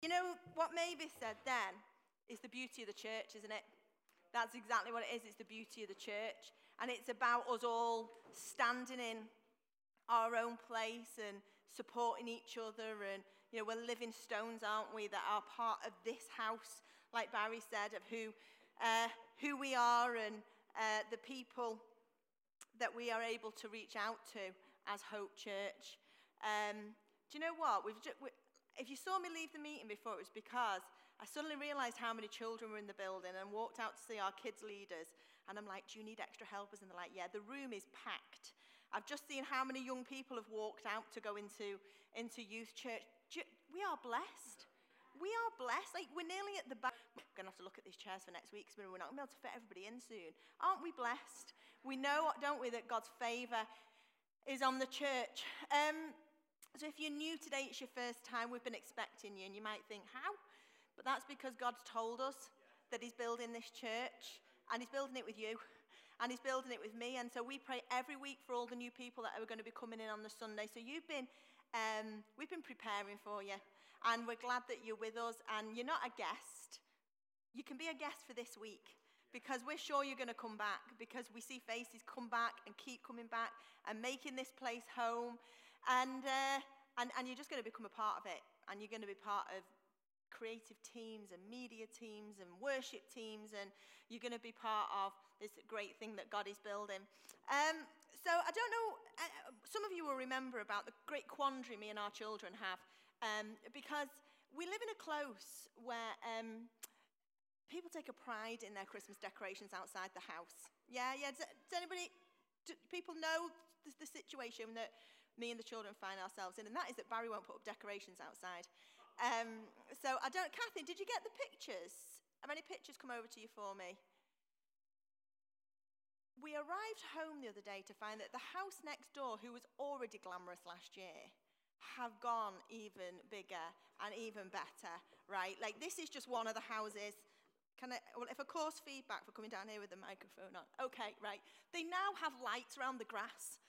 You know, what Mavis said then is the beauty of the church, isn't it? That's exactly what it is. It's the beauty of the church. And it's about us all standing in our own place and supporting each other. And, you know, we're living stones, aren't we, that are part of this house, like Barry said, of who, uh, who we are and uh, the people that we are able to reach out to as Hope Church. Um, do you know what? We've just, we, if you saw me leave the meeting before, it was because I suddenly realized how many children were in the building and walked out to see our kids' leaders. And I'm like, Do you need extra helpers? And they're like, Yeah, the room is packed. I've just seen how many young people have walked out to go into, into youth church. We are blessed. We are blessed. Like, we're nearly at the back. We're going to have to look at these chairs for next week because we're not going to be able to fit everybody in soon. Aren't we blessed? We know, don't we, that God's favor is on the church. Um, so if you're new today, it's your first time, we've been expecting you, and you might think, how? But that's because God's told us that He's building this church, and He's building it with you, and He's building it with me. And so we pray every week for all the new people that are going to be coming in on the Sunday. So you've been, um, we've been preparing for you, and we're glad that you're with us, and you're not a guest. You can be a guest for this week because we're sure you're going to come back because we see faces come back and keep coming back and making this place home. And, uh, and, and you're just going to become a part of it. And you're going to be part of creative teams and media teams and worship teams. And you're going to be part of this great thing that God is building. Um, so I don't know, uh, some of you will remember about the great quandary me and our children have. Um, because we live in a close where um, people take a pride in their Christmas decorations outside the house. Yeah, yeah. Does, does anybody, do people know the, the situation that me and the children find ourselves in, and that is that Barry won't put up decorations outside. Um, so I don't, Kathy, did you get the pictures? Have any pictures come over to you for me? We arrived home the other day to find that the house next door, who was already glamorous last year, have gone even bigger and even better, right? Like this is just one of the houses. Can I, well, if a course feedback for coming down here with the microphone on. Okay, right. They now have lights around the grass,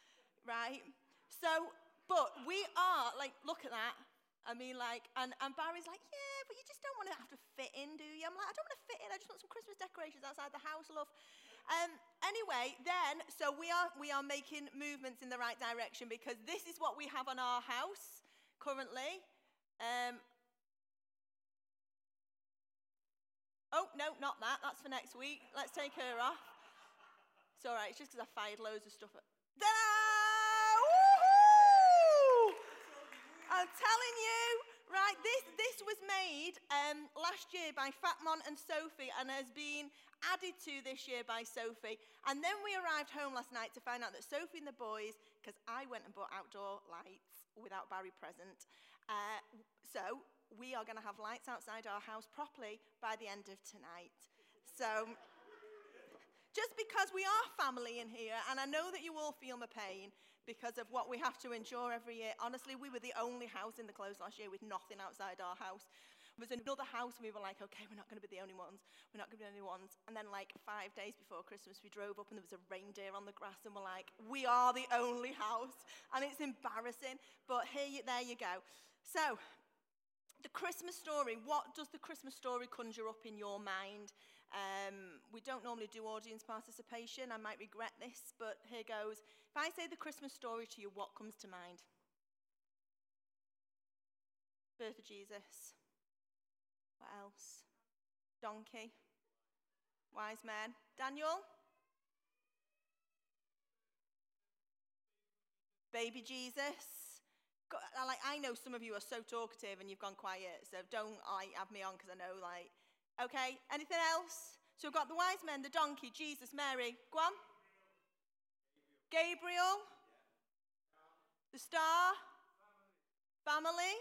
right? So, but we are, like, look at that. I mean, like, and, and Barry's like, yeah, but you just don't want to have to fit in, do you? I'm like, I don't want to fit in. I just want some Christmas decorations outside the house, love. Um, anyway, then, so we are, we are making movements in the right direction because this is what we have on our house currently. Um, oh, no, not that. That's for next week. Let's take her off. It's all right. It's just because I fired loads of stuff at. I'm telling you, right, this, this was made um, last year by Fatmon and Sophie and has been added to this year by Sophie. And then we arrived home last night to find out that Sophie and the boys, because I went and bought outdoor lights without Barry present, uh, so we are going to have lights outside our house properly by the end of tonight. So just because we are family in here, and I know that you all feel my pain, because of what we have to endure every year. Honestly, we were the only house in the close last year with nothing outside our house. There was another house, and we were like, okay, we're not going to be the only ones. We're not going to be the only ones. And then, like, five days before Christmas, we drove up, and there was a reindeer on the grass, and we're like, we are the only house. And it's embarrassing, but here, you, there you go. So, the Christmas story, what does the Christmas story conjure up in your mind? Um, we don't normally do audience participation. I might regret this, but here goes. If I say the Christmas story to you, what comes to mind? Birth of Jesus. What else? Donkey. Wise men. Daniel? Baby Jesus. Like I know some of you are so talkative and you've gone quiet, so don't I have me on because I know like Okay, anything else? So we've got the wise men, the donkey, Jesus, Mary. Go on. Gabriel. The star. Family.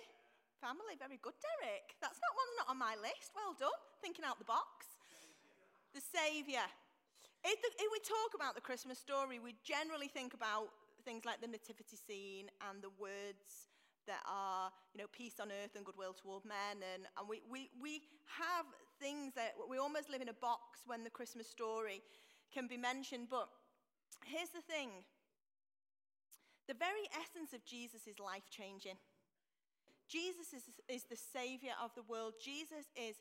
Family, very good, Derek. That's not one's not on my list. Well done. Thinking out the box. The Saviour. If, the, if, we talk about the Christmas story, we generally think about things like the nativity scene and the words that are, you know, peace on earth and goodwill toward men. And, and we, we, we have things that we almost live in a box when the Christmas story can be mentioned. But here's the thing the very essence of Jesus is life changing. Jesus is, is the savior of the world. Jesus is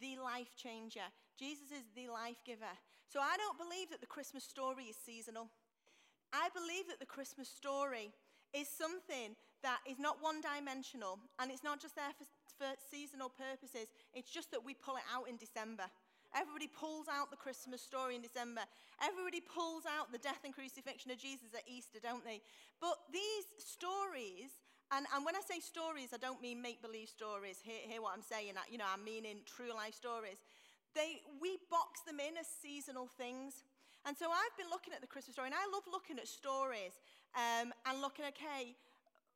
the life changer. Jesus is the life giver. So I don't believe that the Christmas story is seasonal. I believe that the Christmas story is something that is not one dimensional and it's not just there for, for seasonal purposes. It's just that we pull it out in December. Everybody pulls out the Christmas story in December. Everybody pulls out the death and crucifixion of Jesus at Easter, don't they? But these stories, and, and when I say stories, I don't mean make believe stories. Hear, hear what I'm saying. You know, I'm meaning true life stories. They, we box them in as seasonal things. And so I've been looking at the Christmas story, and I love looking at stories um, and looking, okay,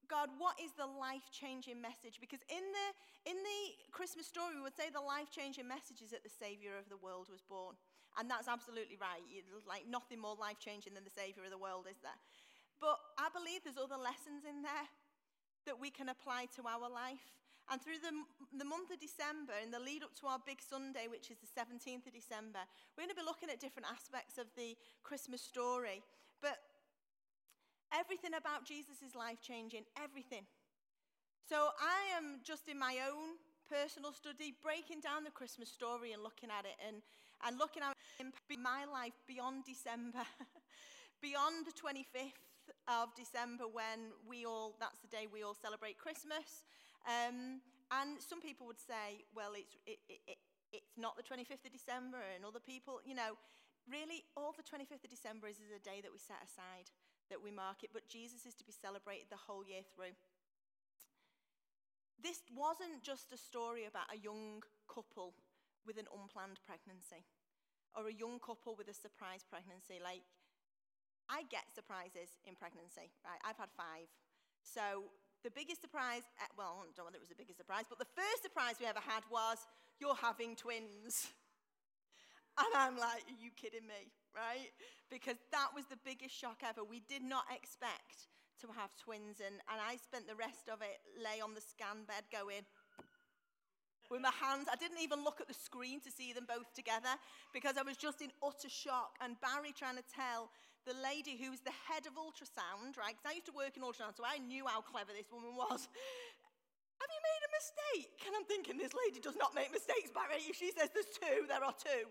God, what is the life changing message? Because in the, in the Christmas story, we would say the life changing message is that the Savior of the world was born. And that's absolutely right. Like nothing more life changing than the Savior of the world, is there? But I believe there's other lessons in there that we can apply to our life. And through the, the month of December, in the lead up to our big Sunday, which is the 17th of December, we're going to be looking at different aspects of the Christmas story. Everything about Jesus is life changing, everything. So I am just in my own personal study, breaking down the Christmas story and looking at it and, and looking at my life beyond December, beyond the 25th of December when we all, that's the day we all celebrate Christmas. Um, and some people would say, well, it's, it, it, it, it's not the 25th of December, and other people, you know, really, all the 25th of December is, is a day that we set aside that we mark it, but Jesus is to be celebrated the whole year through. This wasn't just a story about a young couple with an unplanned pregnancy or a young couple with a surprise pregnancy. Like, I get surprises in pregnancy, right? I've had five. So, the biggest surprise, eh, well, I don't know whether it was the biggest surprise, but the first surprise we ever had was, you're having twins. And I'm like, are you kidding me? Right? Because that was the biggest shock ever. We did not expect to have twins. And, and I spent the rest of it lay on the scan bed going, with my hands. I didn't even look at the screen to see them both together because I was just in utter shock. And Barry trying to tell the lady who was the head of ultrasound, right? Because I used to work in ultrasound, so I knew how clever this woman was. Have you made a mistake? And I'm thinking, this lady does not make mistakes, Barry. If she says there's two, there are two.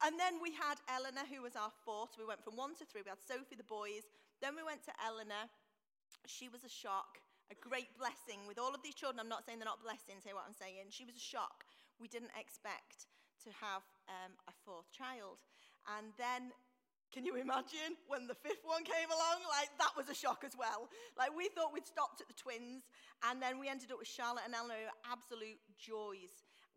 And then we had Eleanor, who was our fourth. We went from one to three. We had Sophie, the boys. Then we went to Eleanor. She was a shock, a great blessing with all of these children. I'm not saying they're not blessings, hear what I'm saying. She was a shock. We didn't expect to have um, a fourth child. And then can you imagine when the fifth one came along? Like, that was a shock as well. Like, we thought we'd stopped at the twins, and then we ended up with Charlotte and Eleanor, absolute joys.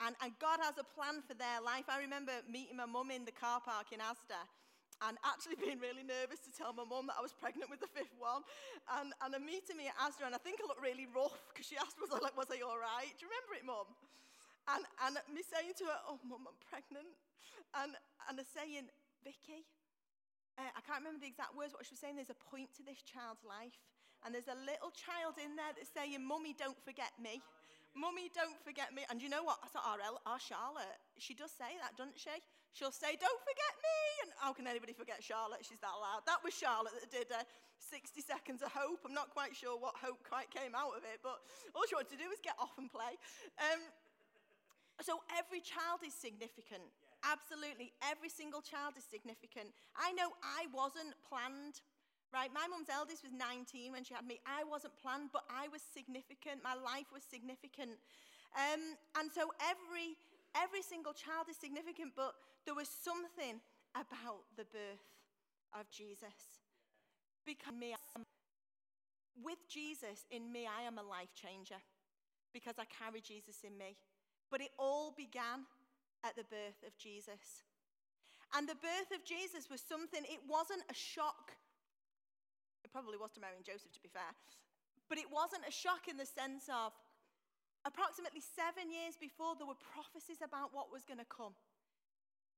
And, and God has a plan for their life. I remember meeting my mum in the car park in Asda and actually being really nervous to tell my mum that I was pregnant with the fifth one. And, and I'm meeting me at Asda, and I think I looked really rough because she asked, was I, like, was I all right? Do you remember it, mum? And, and me saying to her, oh, mum, I'm pregnant. And, and her saying, Vicky, uh, I can't remember the exact words, what she was saying, there's a point to this child's life. And there's a little child in there that's saying, Mummy, don't forget me. Mummy, don't forget me. And you know what? I thought, our, our Charlotte, she does say that, doesn't she? She'll say, don't forget me. And how can anybody forget Charlotte? She's that loud. That was Charlotte that did uh, 60 seconds of hope. I'm not quite sure what hope quite came out of it, but all she wanted to do was get off and play. Um, so every child is significant. Absolutely. Every single child is significant. I know I wasn't planned Right, my mum's eldest was 19 when she had me. I wasn't planned, but I was significant. My life was significant. Um, and so every, every single child is significant, but there was something about the birth of Jesus. Because me, with Jesus in me, I am a life changer because I carry Jesus in me. But it all began at the birth of Jesus. And the birth of Jesus was something, it wasn't a shock probably was to Mary and Joseph, to be fair. But it wasn't a shock in the sense of approximately seven years before, there were prophecies about what was going to come.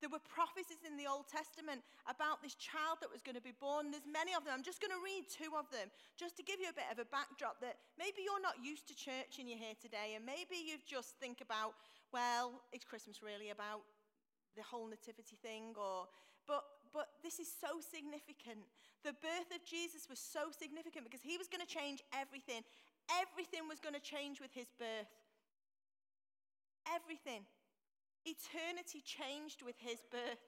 There were prophecies in the Old Testament about this child that was going to be born. There's many of them. I'm just going to read two of them just to give you a bit of a backdrop that maybe you're not used to church and you're here today, and maybe you just think about, well, is Christmas really about the whole nativity thing? Or, but but this is so significant. The birth of Jesus was so significant because he was going to change everything. Everything was going to change with his birth. Everything. Eternity changed with his birth.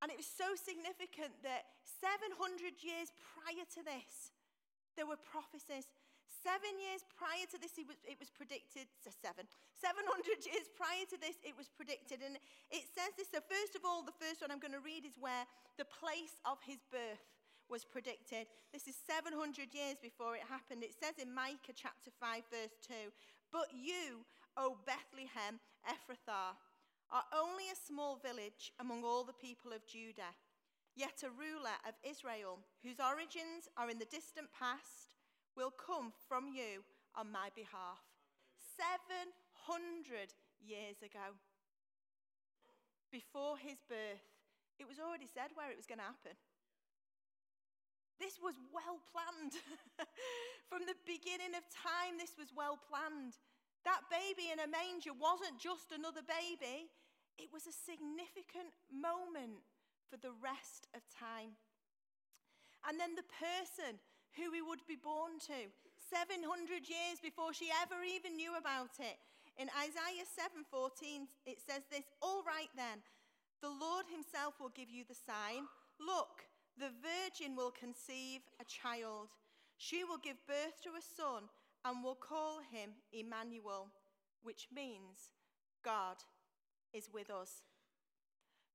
And it was so significant that 700 years prior to this, there were prophecies. Seven years prior to this, it was, predicted, seven, 700 years prior to this, it was predicted. And it says this. So, first of all, the first one I'm going to read is where the place of his birth was predicted. This is 700 years before it happened. It says in Micah chapter 5, verse 2 But you, O Bethlehem Ephrathah, are only a small village among all the people of Judah, yet a ruler of Israel, whose origins are in the distant past, will come from you on my behalf. 700 years ago, before his birth, it was already said where it was going to happen. This was well planned. From the beginning of time, this was well planned. That baby in a manger wasn't just another baby, it was a significant moment for the rest of time. And then the person who he would be born to, 700 years before she ever even knew about it. In Isaiah 7:14 it says this, "All right then, the Lord himself will give you the sign. Look, the virgin will conceive a child. She will give birth to a son and will call him Emmanuel, which means God is with us.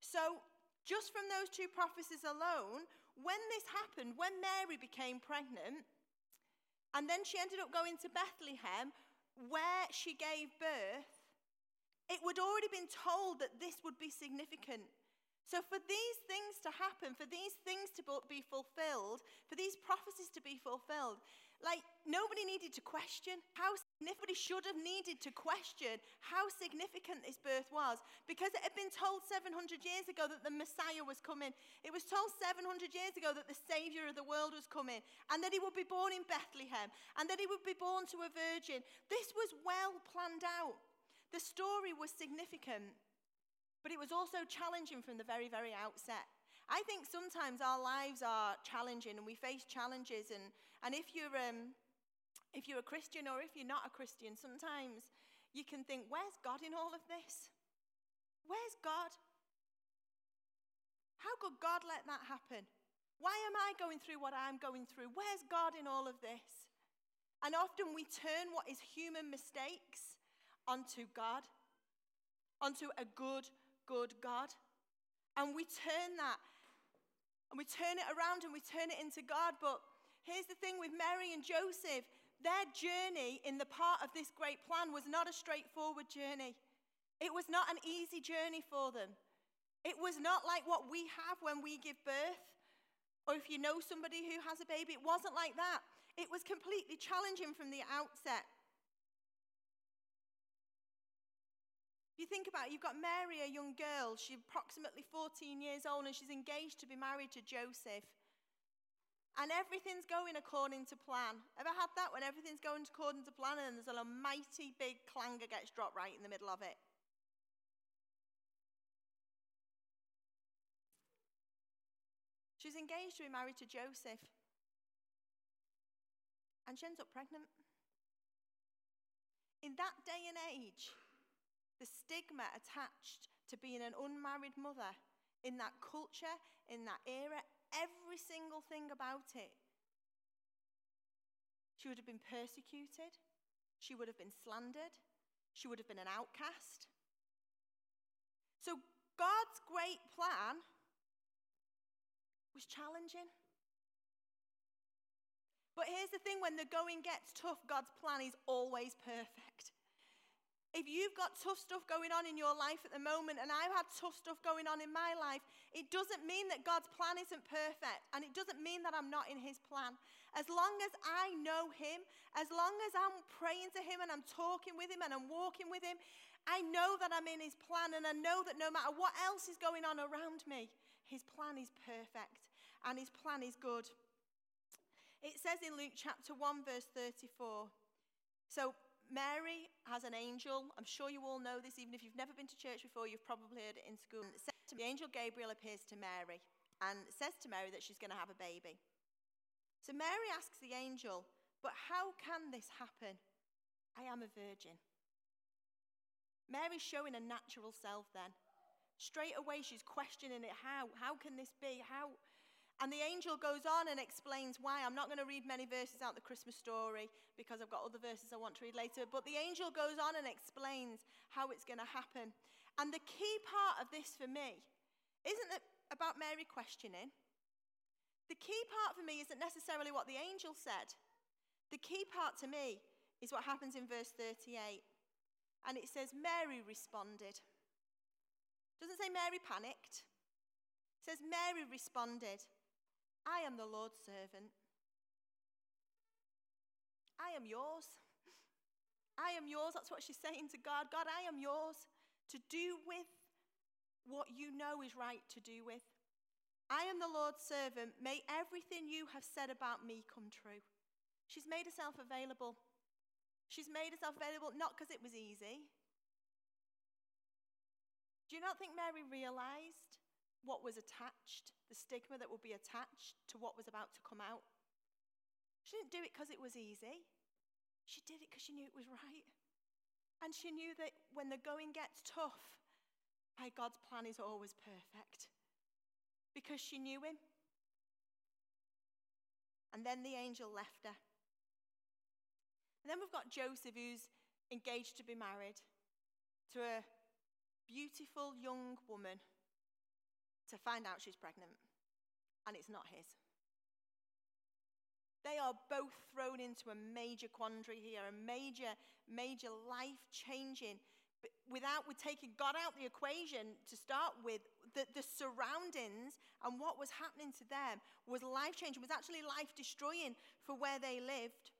So, just from those two prophecies alone, when this happened, when Mary became pregnant, and then she ended up going to Bethlehem, where she gave birth, it would already been told that this would be significant. So, for these things to happen, for these things to be fulfilled, for these prophecies to be fulfilled, like, nobody needed to question how nobody should have needed to question how significant this birth was because it had been told 700 years ago that the Messiah was coming. It was told 700 years ago that the Savior of the world was coming and that he would be born in Bethlehem and that he would be born to a virgin. This was well planned out. The story was significant, but it was also challenging from the very, very outset. I think sometimes our lives are challenging and we face challenges. And, and if, you're, um, if you're a Christian or if you're not a Christian, sometimes you can think, where's God in all of this? Where's God? How could God let that happen? Why am I going through what I'm going through? Where's God in all of this? And often we turn what is human mistakes onto God, onto a good, good God. And we turn that and we turn it around and we turn it into God. But here's the thing with Mary and Joseph their journey in the part of this great plan was not a straightforward journey. It was not an easy journey for them. It was not like what we have when we give birth, or if you know somebody who has a baby, it wasn't like that. It was completely challenging from the outset. You think about it, you've got Mary, a young girl. She's approximately 14 years old and she's engaged to be married to Joseph. And everything's going according to plan. Ever had that when everything's going according to plan and there's a mighty big clanger gets dropped right in the middle of it? She's engaged to be married to Joseph. And she ends up pregnant. In that day and age, the stigma attached to being an unmarried mother in that culture, in that era, every single thing about it. She would have been persecuted, she would have been slandered, she would have been an outcast. So, God's great plan was challenging. But here's the thing when the going gets tough, God's plan is always perfect. If you've got tough stuff going on in your life at the moment, and I've had tough stuff going on in my life, it doesn't mean that God's plan isn't perfect, and it doesn't mean that I'm not in His plan. As long as I know Him, as long as I'm praying to Him and I'm talking with Him and I'm walking with Him, I know that I'm in His plan, and I know that no matter what else is going on around me, His plan is perfect and His plan is good. It says in Luke chapter 1, verse 34. So, Mary has an angel. I'm sure you all know this, even if you've never been to church before, you've probably heard it in school. The angel Gabriel appears to Mary and says to Mary that she's going to have a baby. So Mary asks the angel, But how can this happen? I am a virgin. Mary's showing a natural self then. Straight away, she's questioning it. How? How can this be? How? And the angel goes on and explains why. I'm not going to read many verses out the Christmas story because I've got other verses I want to read later. But the angel goes on and explains how it's going to happen. And the key part of this for me isn't about Mary questioning. The key part for me isn't necessarily what the angel said. The key part to me is what happens in verse 38. And it says, Mary responded. Doesn't say Mary panicked. It says, Mary responded, I am the Lord's servant. I am yours. I am yours. That's what she's saying to God. God, I am yours to do with what you know is right to do with. I am the Lord's servant. May everything you have said about me come true. She's made herself available. She's made herself available not because it was easy. Do you not think Mary realized what was attached, the stigma that would be attached to what was about to come out? She didn't do it because it was easy. She did it because she knew it was right. And she knew that when the going gets tough, my God's plan is always perfect. Because she knew him. And then the angel left her. And then we've got Joseph, who's engaged to be married to a beautiful young woman to find out she's pregnant. And it's not his. They are both thrown into a major quandary here, a major, major life changing. Without with taking God out the equation to start with, the, the surroundings and what was happening to them was life changing, was actually life destroying for where they lived.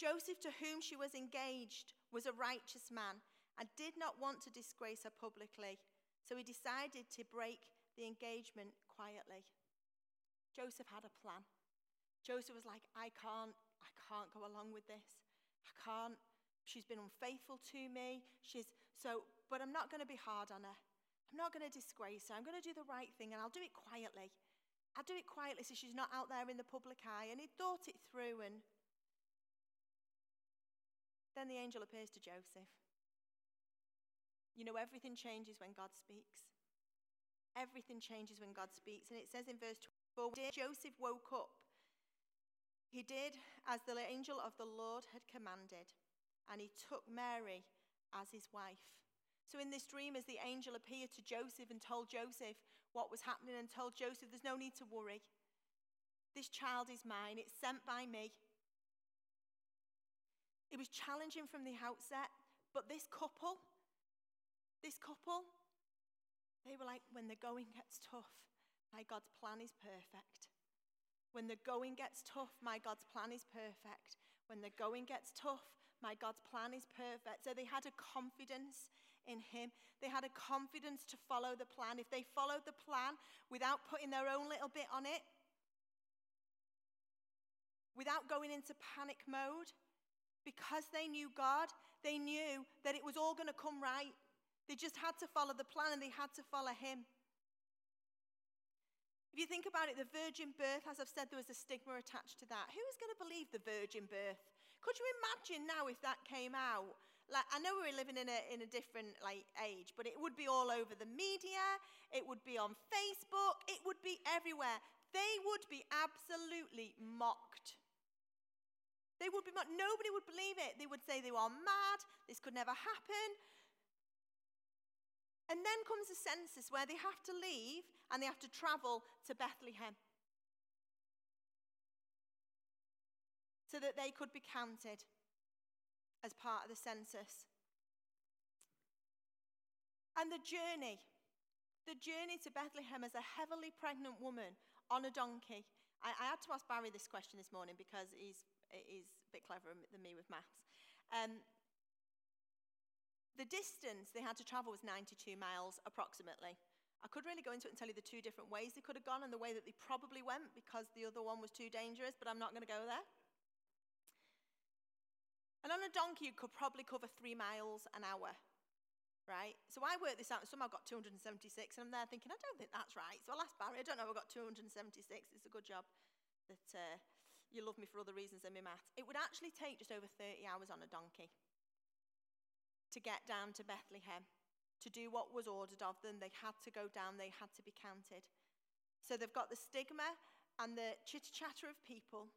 Joseph, to whom she was engaged, was a righteous man and did not want to disgrace her publicly. So he decided to break the engagement quietly. Joseph had a plan. Joseph was like, I can't, I can't go along with this. I can't. She's been unfaithful to me. She's so, but I'm not going to be hard on her. I'm not going to disgrace her. I'm going to do the right thing and I'll do it quietly. I'll do it quietly so she's not out there in the public eye. And he thought it through and then the angel appears to Joseph. You know, everything changes when God speaks. Everything changes when God speaks. And it says in verse 24 Joseph woke up. He did as the angel of the Lord had commanded, and he took Mary as his wife. So, in this dream, as the angel appeared to Joseph and told Joseph what was happening, and told Joseph, There's no need to worry. This child is mine, it's sent by me. It was challenging from the outset, but this couple, this couple, they were like, when the going gets tough, my God's plan is perfect. When the going gets tough, my God's plan is perfect. When the going gets tough, my God's plan is perfect. So they had a confidence in Him. They had a confidence to follow the plan. If they followed the plan without putting their own little bit on it, without going into panic mode, because they knew God, they knew that it was all going to come right. They just had to follow the plan and they had to follow Him. If you think about it, the virgin birth, as I've said, there was a stigma attached to that. Who is going to believe the virgin birth? Could you imagine now if that came out? Like, I know we're living in a, in a different like, age, but it would be all over the media, it would be on Facebook, it would be everywhere. They would be absolutely mocked. They would be, mocked. nobody would believe it. They would say they were mad, this could never happen. And then comes the census where they have to leave and they have to travel to Bethlehem so that they could be counted as part of the census. And the journey, the journey to Bethlehem as a heavily pregnant woman on a donkey. I, I had to ask Barry this question this morning because he's is a bit cleverer than me with maths. Um, the distance they had to travel was 92 miles approximately. I could really go into it and tell you the two different ways they could have gone and the way that they probably went because the other one was too dangerous, but I'm not going to go there. And on a donkey, you could probably cover three miles an hour, right? So I worked this out, and somehow got 276, and I'm there thinking, I don't think that's right. So I'll ask Barry, I don't know, I got 276. It's a good job that uh, you love me for other reasons than my maths. It would actually take just over 30 hours on a donkey to get down to Bethlehem, to do what was ordered of them. They had to go down, they had to be counted. So they've got the stigma and the chitter chatter of people.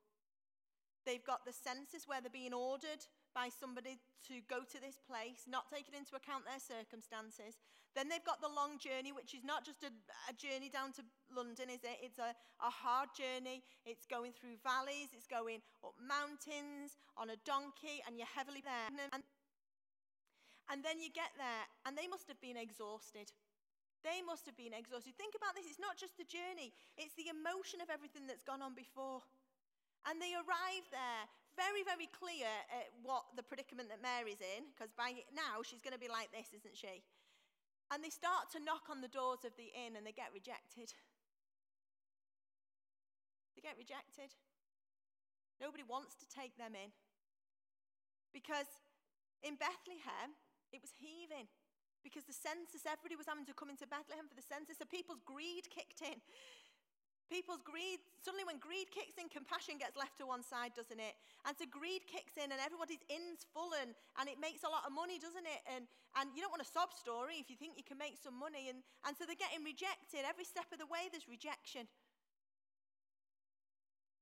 They've got the census where they're being ordered by somebody to go to this place, not taking into account their circumstances. Then they've got the long journey, which is not just a, a journey down to London, is it? It's a, a hard journey. It's going through valleys, it's going up mountains on a donkey, and you're heavily there. And, and then you get there, and they must have been exhausted. They must have been exhausted. Think about this it's not just the journey, it's the emotion of everything that's gone on before. And they arrive there very, very clear at what the predicament that Mary's in, because by now she's going to be like this, isn't she? And they start to knock on the doors of the inn and they get rejected. They get rejected. Nobody wants to take them in. Because in Bethlehem, it was heaving because the census, everybody was having to come into Bethlehem for the census, so people's greed kicked in. People's greed, suddenly when greed kicks in, compassion gets left to one side, doesn't it? And so greed kicks in and everybody's in's full and, and it makes a lot of money, doesn't it? And, and you don't want a sob story if you think you can make some money. And, and so they're getting rejected. Every step of the way, there's rejection.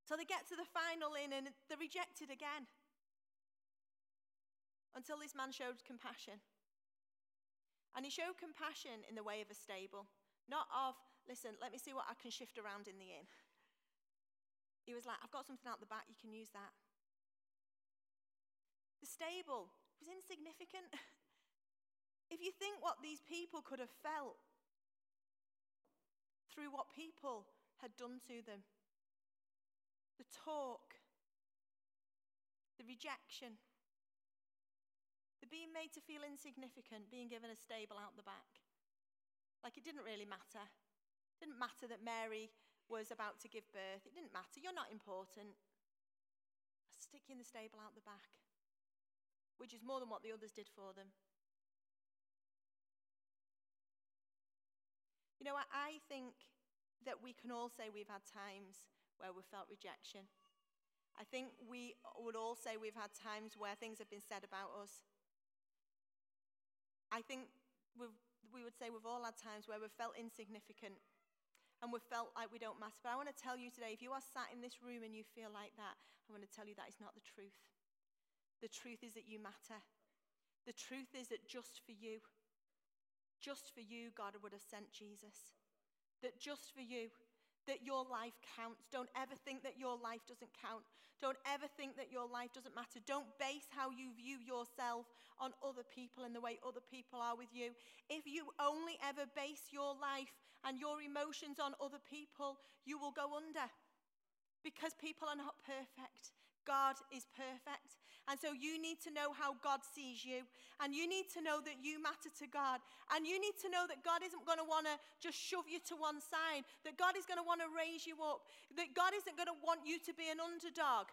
So they get to the final inn and they're rejected again. Until this man showed compassion. And he showed compassion in the way of a stable, not of, listen, let me see what I can shift around in the inn. He was like, I've got something out the back, you can use that. The stable was insignificant. if you think what these people could have felt through what people had done to them, the talk, the rejection, being made to feel insignificant, being given a stable out the back. Like it didn't really matter. It didn't matter that Mary was about to give birth. It didn't matter. You're not important. I'll stick you in the stable out the back, which is more than what the others did for them. You know, I think that we can all say we've had times where we've felt rejection. I think we would all say we've had times where things have been said about us. I think we would say we've all had times where we've felt insignificant and we've felt like we don't matter. But I want to tell you today if you are sat in this room and you feel like that, I want to tell you that is not the truth. The truth is that you matter. The truth is that just for you, just for you, God would have sent Jesus. That just for you, that your life counts. Don't ever think that your life doesn't count. Don't ever think that your life doesn't matter. Don't base how you view yourself on other people and the way other people are with you. If you only ever base your life and your emotions on other people, you will go under because people are not perfect. God is perfect. And so you need to know how God sees you. And you need to know that you matter to God. And you need to know that God isn't going to want to just shove you to one side, that God is going to want to raise you up, that God isn't going to want you to be an underdog.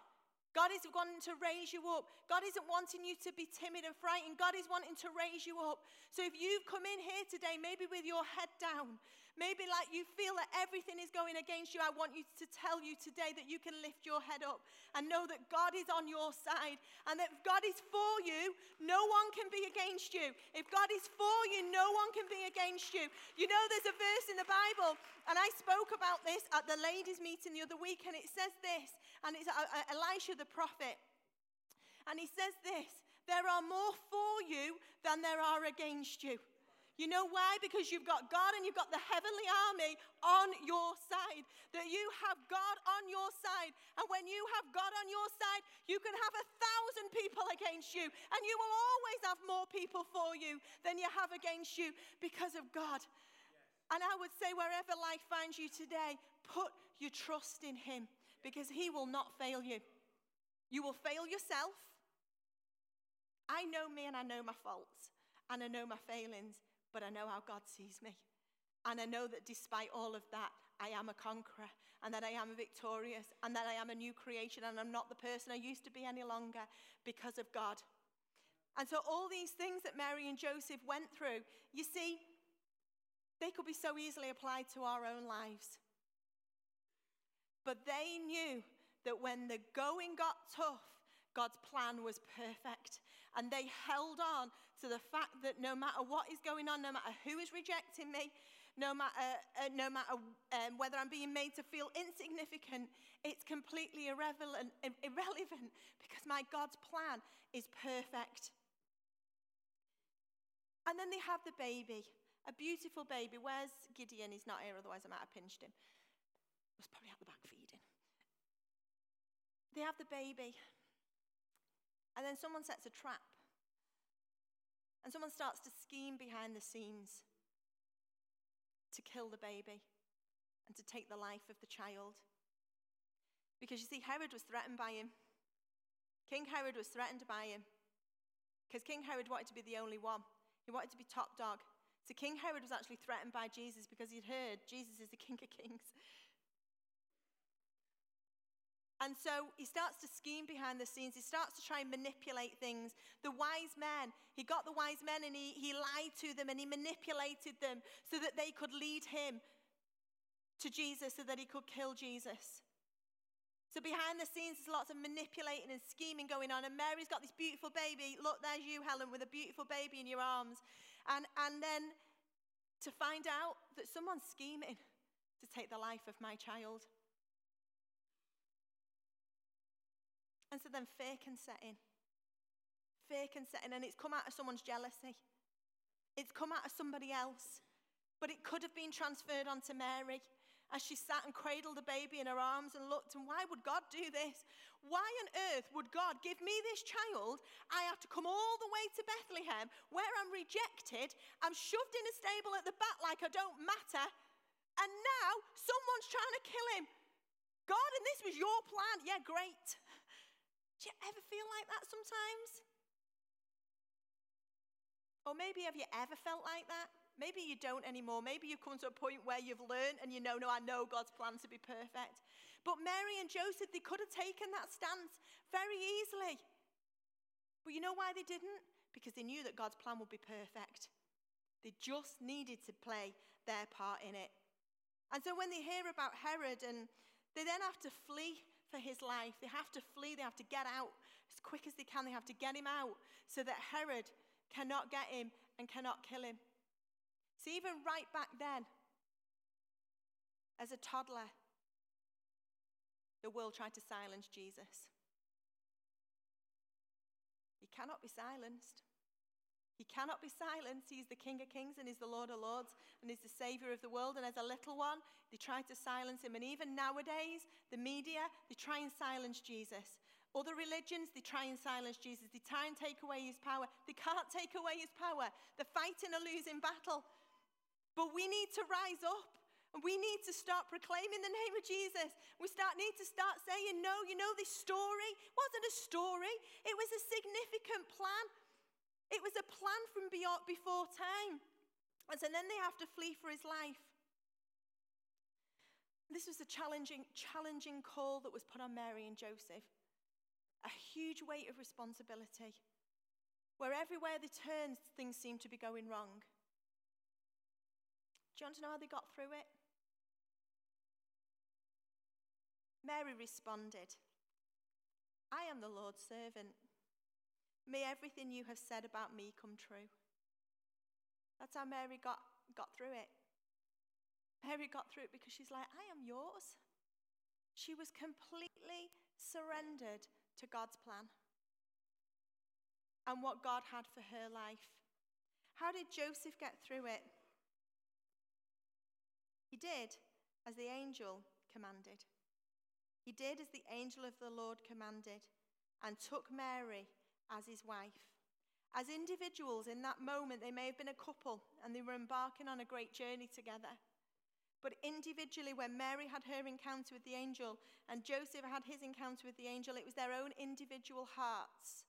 God is wanting to raise you up. God isn't wanting you to be timid and frightened. God is wanting to raise you up. So if you've come in here today, maybe with your head down, Maybe like you feel that everything is going against you. I want you to tell you today that you can lift your head up and know that God is on your side and that if God is for you, no one can be against you. If God is for you, no one can be against you. You know, there's a verse in the Bible, and I spoke about this at the ladies' meeting the other week, and it says this, and it's uh, uh, Elisha the prophet. And he says this there are more for you than there are against you. You know why? Because you've got God and you've got the heavenly army on your side. That you have God on your side. And when you have God on your side, you can have a thousand people against you. And you will always have more people for you than you have against you because of God. And I would say, wherever life finds you today, put your trust in Him because He will not fail you. You will fail yourself. I know me and I know my faults and I know my failings but I know how God sees me. And I know that despite all of that, I am a conqueror and that I am victorious and that I am a new creation and I'm not the person I used to be any longer because of God. And so, all these things that Mary and Joseph went through, you see, they could be so easily applied to our own lives. But they knew that when the going got tough, God's plan was perfect. And they held on to the fact that no matter what is going on, no matter who is rejecting me, no matter, uh, no matter um, whether I'm being made to feel insignificant, it's completely irrelevant, irrelevant because my God's plan is perfect. And then they have the baby, a beautiful baby. Where's Gideon? He's not here, otherwise I might have pinched him. Was probably at the. They have the baby. And then someone sets a trap. And someone starts to scheme behind the scenes to kill the baby and to take the life of the child. Because you see, Herod was threatened by him. King Herod was threatened by him. Because King Herod wanted to be the only one, he wanted to be top dog. So King Herod was actually threatened by Jesus because he'd heard Jesus is the King of Kings. And so he starts to scheme behind the scenes. He starts to try and manipulate things. The wise men, he got the wise men and he, he lied to them and he manipulated them so that they could lead him to Jesus so that he could kill Jesus. So behind the scenes, there's lots of manipulating and scheming going on. And Mary's got this beautiful baby. Look, there's you, Helen, with a beautiful baby in your arms. And, and then to find out that someone's scheming to take the life of my child. And so then fear can set in. Fear can set in, and it's come out of someone's jealousy. It's come out of somebody else. But it could have been transferred onto Mary as she sat and cradled the baby in her arms and looked, and why would God do this? Why on earth would God give me this child? I have to come all the way to Bethlehem where I'm rejected, I'm shoved in a stable at the back like I don't matter, and now someone's trying to kill him. God, and this was your plan. Yeah, great. Do you ever feel like that sometimes? Or maybe have you ever felt like that? Maybe you don't anymore. Maybe you've come to a point where you've learned and you know, no, I know God's plan to be perfect. But Mary and Joseph, they could have taken that stance very easily. But you know why they didn't? Because they knew that God's plan would be perfect. They just needed to play their part in it. And so when they hear about Herod and they then have to flee for his life, they have to flee, they have to get out as quick as they can, they have to get him out so that Herod cannot get him and cannot kill him. See, even right back then, as a toddler, the world tried to silence Jesus. He cannot be silenced. He cannot be silenced. He's the King of Kings and He's the Lord of Lords and He's the Savior of the world. And as a little one, they tried to silence Him. And even nowadays, the media, they try and silence Jesus. Other religions, they try and silence Jesus. They try and take away His power. They can't take away His power. They're fighting a losing battle. But we need to rise up and we need to start proclaiming the name of Jesus. We start, need to start saying, no, you know, this story wasn't a story, it was a significant plan. It was a plan from before time. And so then they have to flee for his life. This was a challenging, challenging call that was put on Mary and Joseph. A huge weight of responsibility. Where everywhere they turned, things seemed to be going wrong. Do you want to know how they got through it? Mary responded, I am the Lord's servant. May everything you have said about me come true. That's how Mary got, got through it. Mary got through it because she's like, I am yours. She was completely surrendered to God's plan and what God had for her life. How did Joseph get through it? He did as the angel commanded. He did as the angel of the Lord commanded and took Mary as his wife. As individuals in that moment, they may have been a couple and they were embarking on a great journey together. But individually, when Mary had her encounter with the angel and Joseph had his encounter with the angel, it was their own individual hearts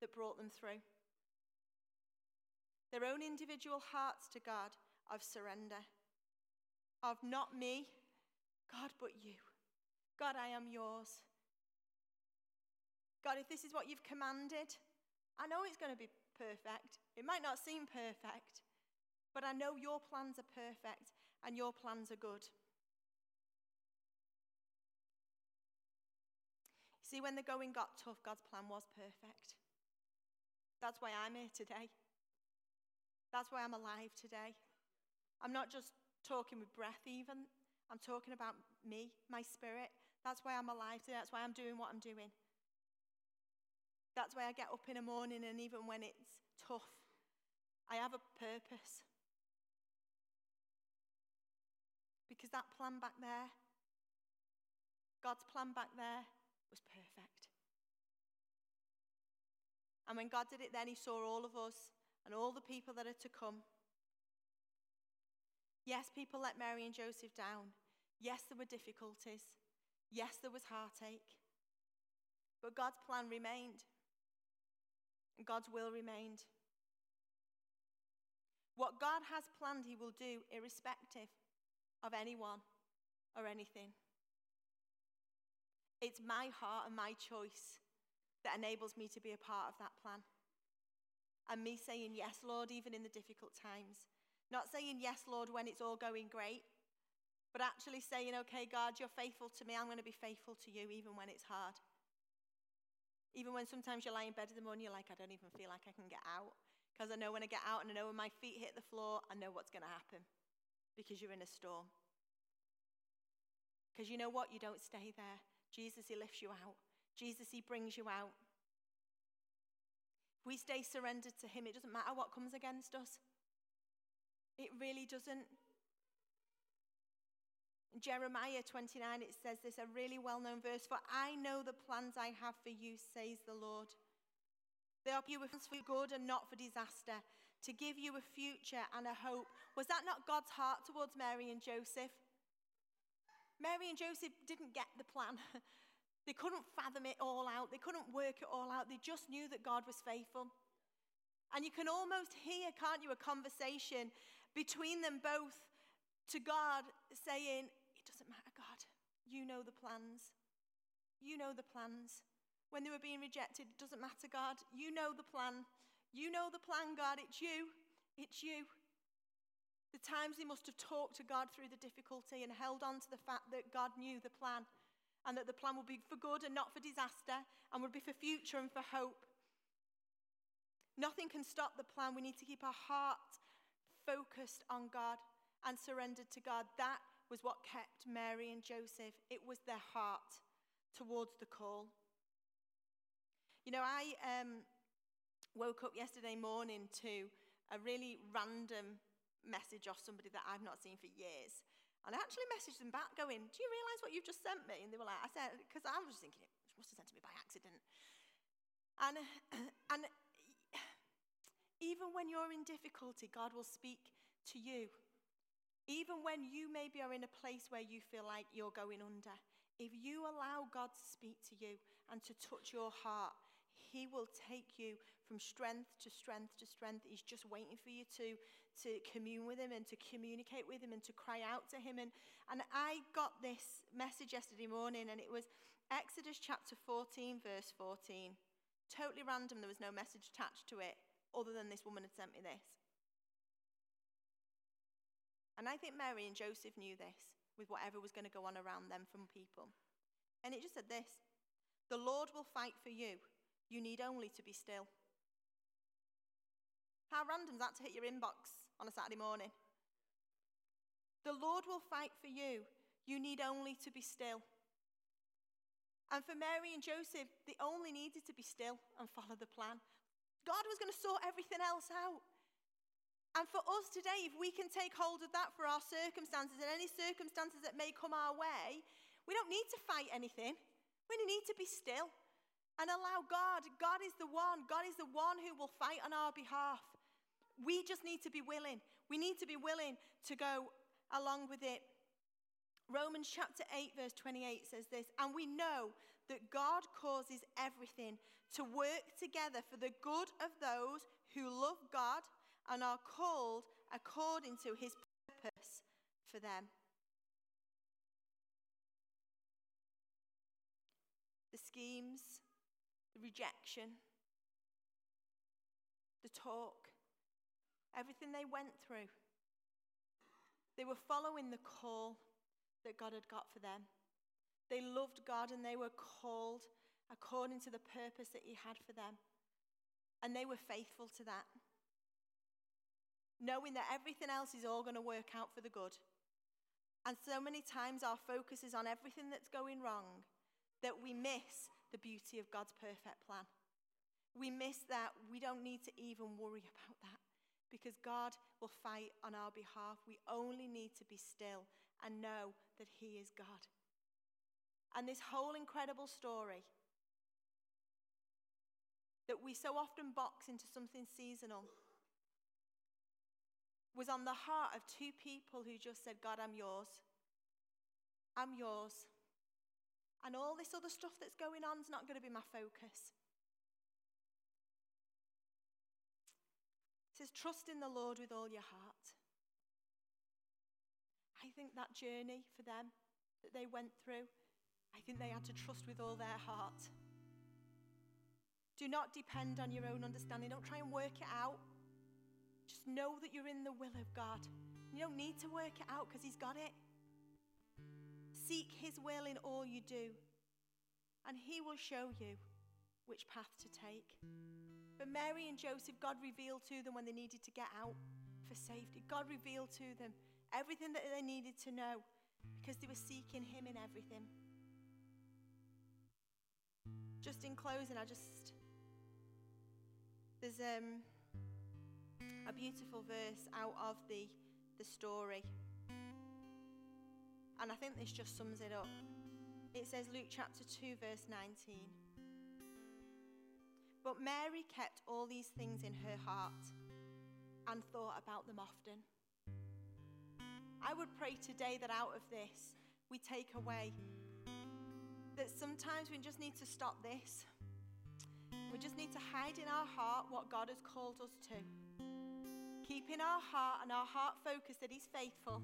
that brought them through. Their own individual hearts to God of surrender of not me, God, but you. God, I am yours. God, if this is what you've commanded, I know it's going to be perfect. It might not seem perfect, but I know your plans are perfect and your plans are good. See, when the going got tough, God's plan was perfect. That's why I'm here today. That's why I'm alive today. I'm not just talking with breath, even. I'm talking about me, my spirit. That's why I'm alive today. That's why I'm doing what I'm doing. That's why I get up in the morning, and even when it's tough, I have a purpose. Because that plan back there, God's plan back there, was perfect. And when God did it, then He saw all of us and all the people that are to come. Yes, people let Mary and Joseph down. Yes, there were difficulties. Yes, there was heartache. But God's plan remained, God's will remained. What God has planned, He will do, irrespective of anyone or anything. It's my heart and my choice that enables me to be a part of that plan. And me saying, Yes, Lord, even in the difficult times. Not saying, Yes, Lord, when it's all going great, but actually saying, Okay, God, you're faithful to me. I'm going to be faithful to you even when it's hard. Even when sometimes you lie in bed in the morning, you're like, I don't even feel like I can get out. Because I know when I get out and I know when my feet hit the floor, I know what's going to happen. Because you're in a storm. Because you know what? You don't stay there. Jesus, He lifts you out. Jesus, He brings you out. If we stay surrendered to Him, it doesn't matter what comes against us. It really doesn't. Jeremiah 29, it says this, a really well known verse For I know the plans I have for you, says the Lord. They are you for good and not for disaster, to give you a future and a hope. Was that not God's heart towards Mary and Joseph? Mary and Joseph didn't get the plan. They couldn't fathom it all out, they couldn't work it all out. They just knew that God was faithful. And you can almost hear, can't you, a conversation between them both to God saying, It doesn't matter, God. You know the plans. You know the plans. When they were being rejected, it doesn't matter, God. You know the plan. You know the plan, God. It's you. It's you. The times they must have talked to God through the difficulty and held on to the fact that God knew the plan and that the plan would be for good and not for disaster, and would be for future and for hope. Nothing can stop the plan. We need to keep our heart focused on God and surrendered to God. That was what kept Mary and Joseph. It was their heart towards the call. You know, I um, woke up yesterday morning to a really random message off somebody that I've not seen for years. And I actually messaged them back going, Do you realize what you've just sent me? And they were like, I said, because I was thinking, it must have sent to me by accident. And, and even when you're in difficulty, God will speak to you. Even when you maybe are in a place where you feel like you're going under, if you allow God to speak to you and to touch your heart, He will take you from strength to strength to strength. He's just waiting for you to, to commune with him and to communicate with him and to cry out to him. And, and I got this message yesterday morning, and it was Exodus chapter 14, verse 14. Totally random, there was no message attached to it, other than this woman had sent me this. And I think Mary and Joseph knew this with whatever was going to go on around them from people. And it just said this The Lord will fight for you. You need only to be still. How random is that to hit your inbox on a Saturday morning. The Lord will fight for you. You need only to be still. And for Mary and Joseph, they only needed to be still and follow the plan. God was going to sort everything else out. And for us today, if we can take hold of that for our circumstances and any circumstances that may come our way, we don't need to fight anything. We need to be still and allow God. God is the one. God is the one who will fight on our behalf. We just need to be willing. We need to be willing to go along with it. Romans chapter 8, verse 28 says this And we know that God causes everything to work together for the good of those who love God and are called according to his purpose for them. The schemes, the rejection, the talk, everything they went through. They were following the call that God had got for them. They loved God and they were called according to the purpose that He had for them. And they were faithful to that, knowing that everything else is all going to work out for the good. And so many times our focus is on everything that's going wrong that we miss the beauty of God's perfect plan. We miss that we don't need to even worry about that because God will fight on our behalf. We only need to be still and know that He is God. And this whole incredible story that we so often box into something seasonal was on the heart of two people who just said, God, I'm yours. I'm yours. And all this other stuff that's going on is not going to be my focus. It says, trust in the Lord with all your heart. I think that journey for them that they went through, I think they had to trust with all their heart. Do not depend on your own understanding. Don't try and work it out. Just know that you're in the will of God. You don't need to work it out because He's got it. Seek His will in all you do, and He will show you which path to take. But Mary and Joseph, God revealed to them when they needed to get out for safety. God revealed to them everything that they needed to know because they were seeking Him in everything. Just in closing, I just there's um, a beautiful verse out of the, the story. And I think this just sums it up. It says, Luke chapter 2, verse 19. But Mary kept all these things in her heart and thought about them often. I would pray today that out of this, we take away that sometimes we just need to stop this we just need to hide in our heart what God has called us to. Keep in our heart and our heart focused that He's faithful.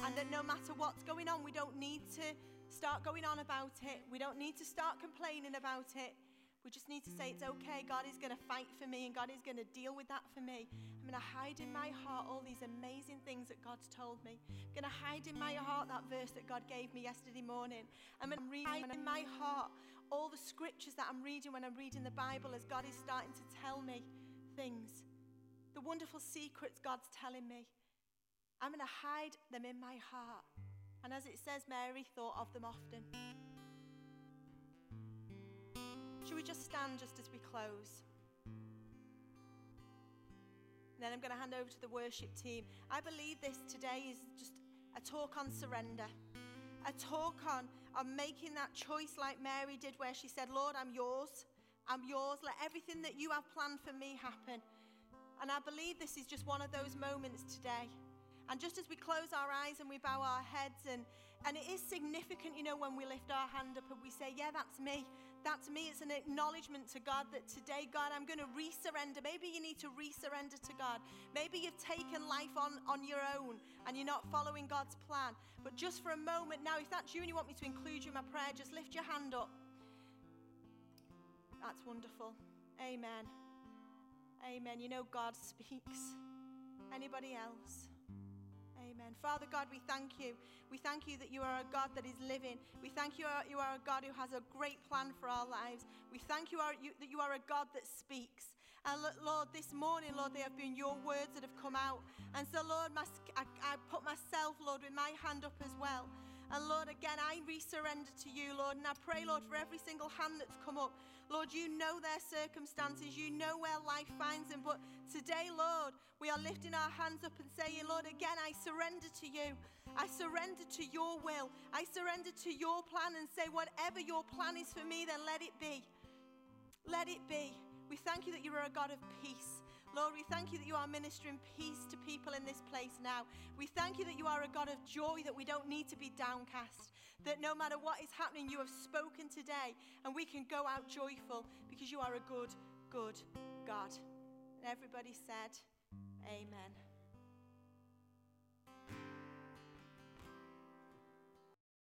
And that no matter what's going on, we don't need to start going on about it. We don't need to start complaining about it. We just need to say, It's okay. God is going to fight for me and God is going to deal with that for me. I'm going to hide in my heart all these amazing things that God's told me. I'm going to hide in my heart that verse that God gave me yesterday morning. I'm going to read in my heart all the scriptures that I'm reading when I'm reading the Bible as God is starting to tell me things. The wonderful secrets God's telling me. I'm going to hide them in my heart. And as it says, Mary thought of them often. Should we just stand just as we close? And then I'm going to hand over to the worship team. I believe this today is just a talk on surrender a talk on, on making that choice like Mary did, where she said, Lord, I'm yours. I'm yours. Let everything that you have planned for me happen. And I believe this is just one of those moments today. And just as we close our eyes and we bow our heads, and, and it is significant, you know, when we lift our hand up and we say, Yeah, that's me. That's me. It's an acknowledgement to God that today, God, I'm going to resurrender. Maybe you need to resurrender to God. Maybe you've taken life on, on your own and you're not following God's plan. But just for a moment now, if that's you and you want me to include you in my prayer, just lift your hand up. That's wonderful. Amen. Amen. You know, God speaks. Anybody else? Amen. Father God, we thank you. We thank you that you are a God that is living. We thank you uh, you are a God who has a great plan for our lives. We thank you, that you are a God that speaks. And Lord, this morning, Lord, they have been your words that have come out. And so, Lord, I put myself, Lord, with my hand up as well. And Lord, again, I resurrender to you, Lord. And I pray, Lord, for every single hand that's come up. Lord, you know their circumstances. You know where life finds them. But today, Lord, we are lifting our hands up and saying, Lord, again, I surrender to you. I surrender to your will. I surrender to your plan and say, whatever your plan is for me, then let it be. Let it be. We thank you that you are a God of peace. Lord, we thank you that you are ministering peace to people in this place now. We thank you that you are a God of joy, that we don't need to be downcast, that no matter what is happening, you have spoken today, and we can go out joyful because you are a good, good God. And everybody said, Amen.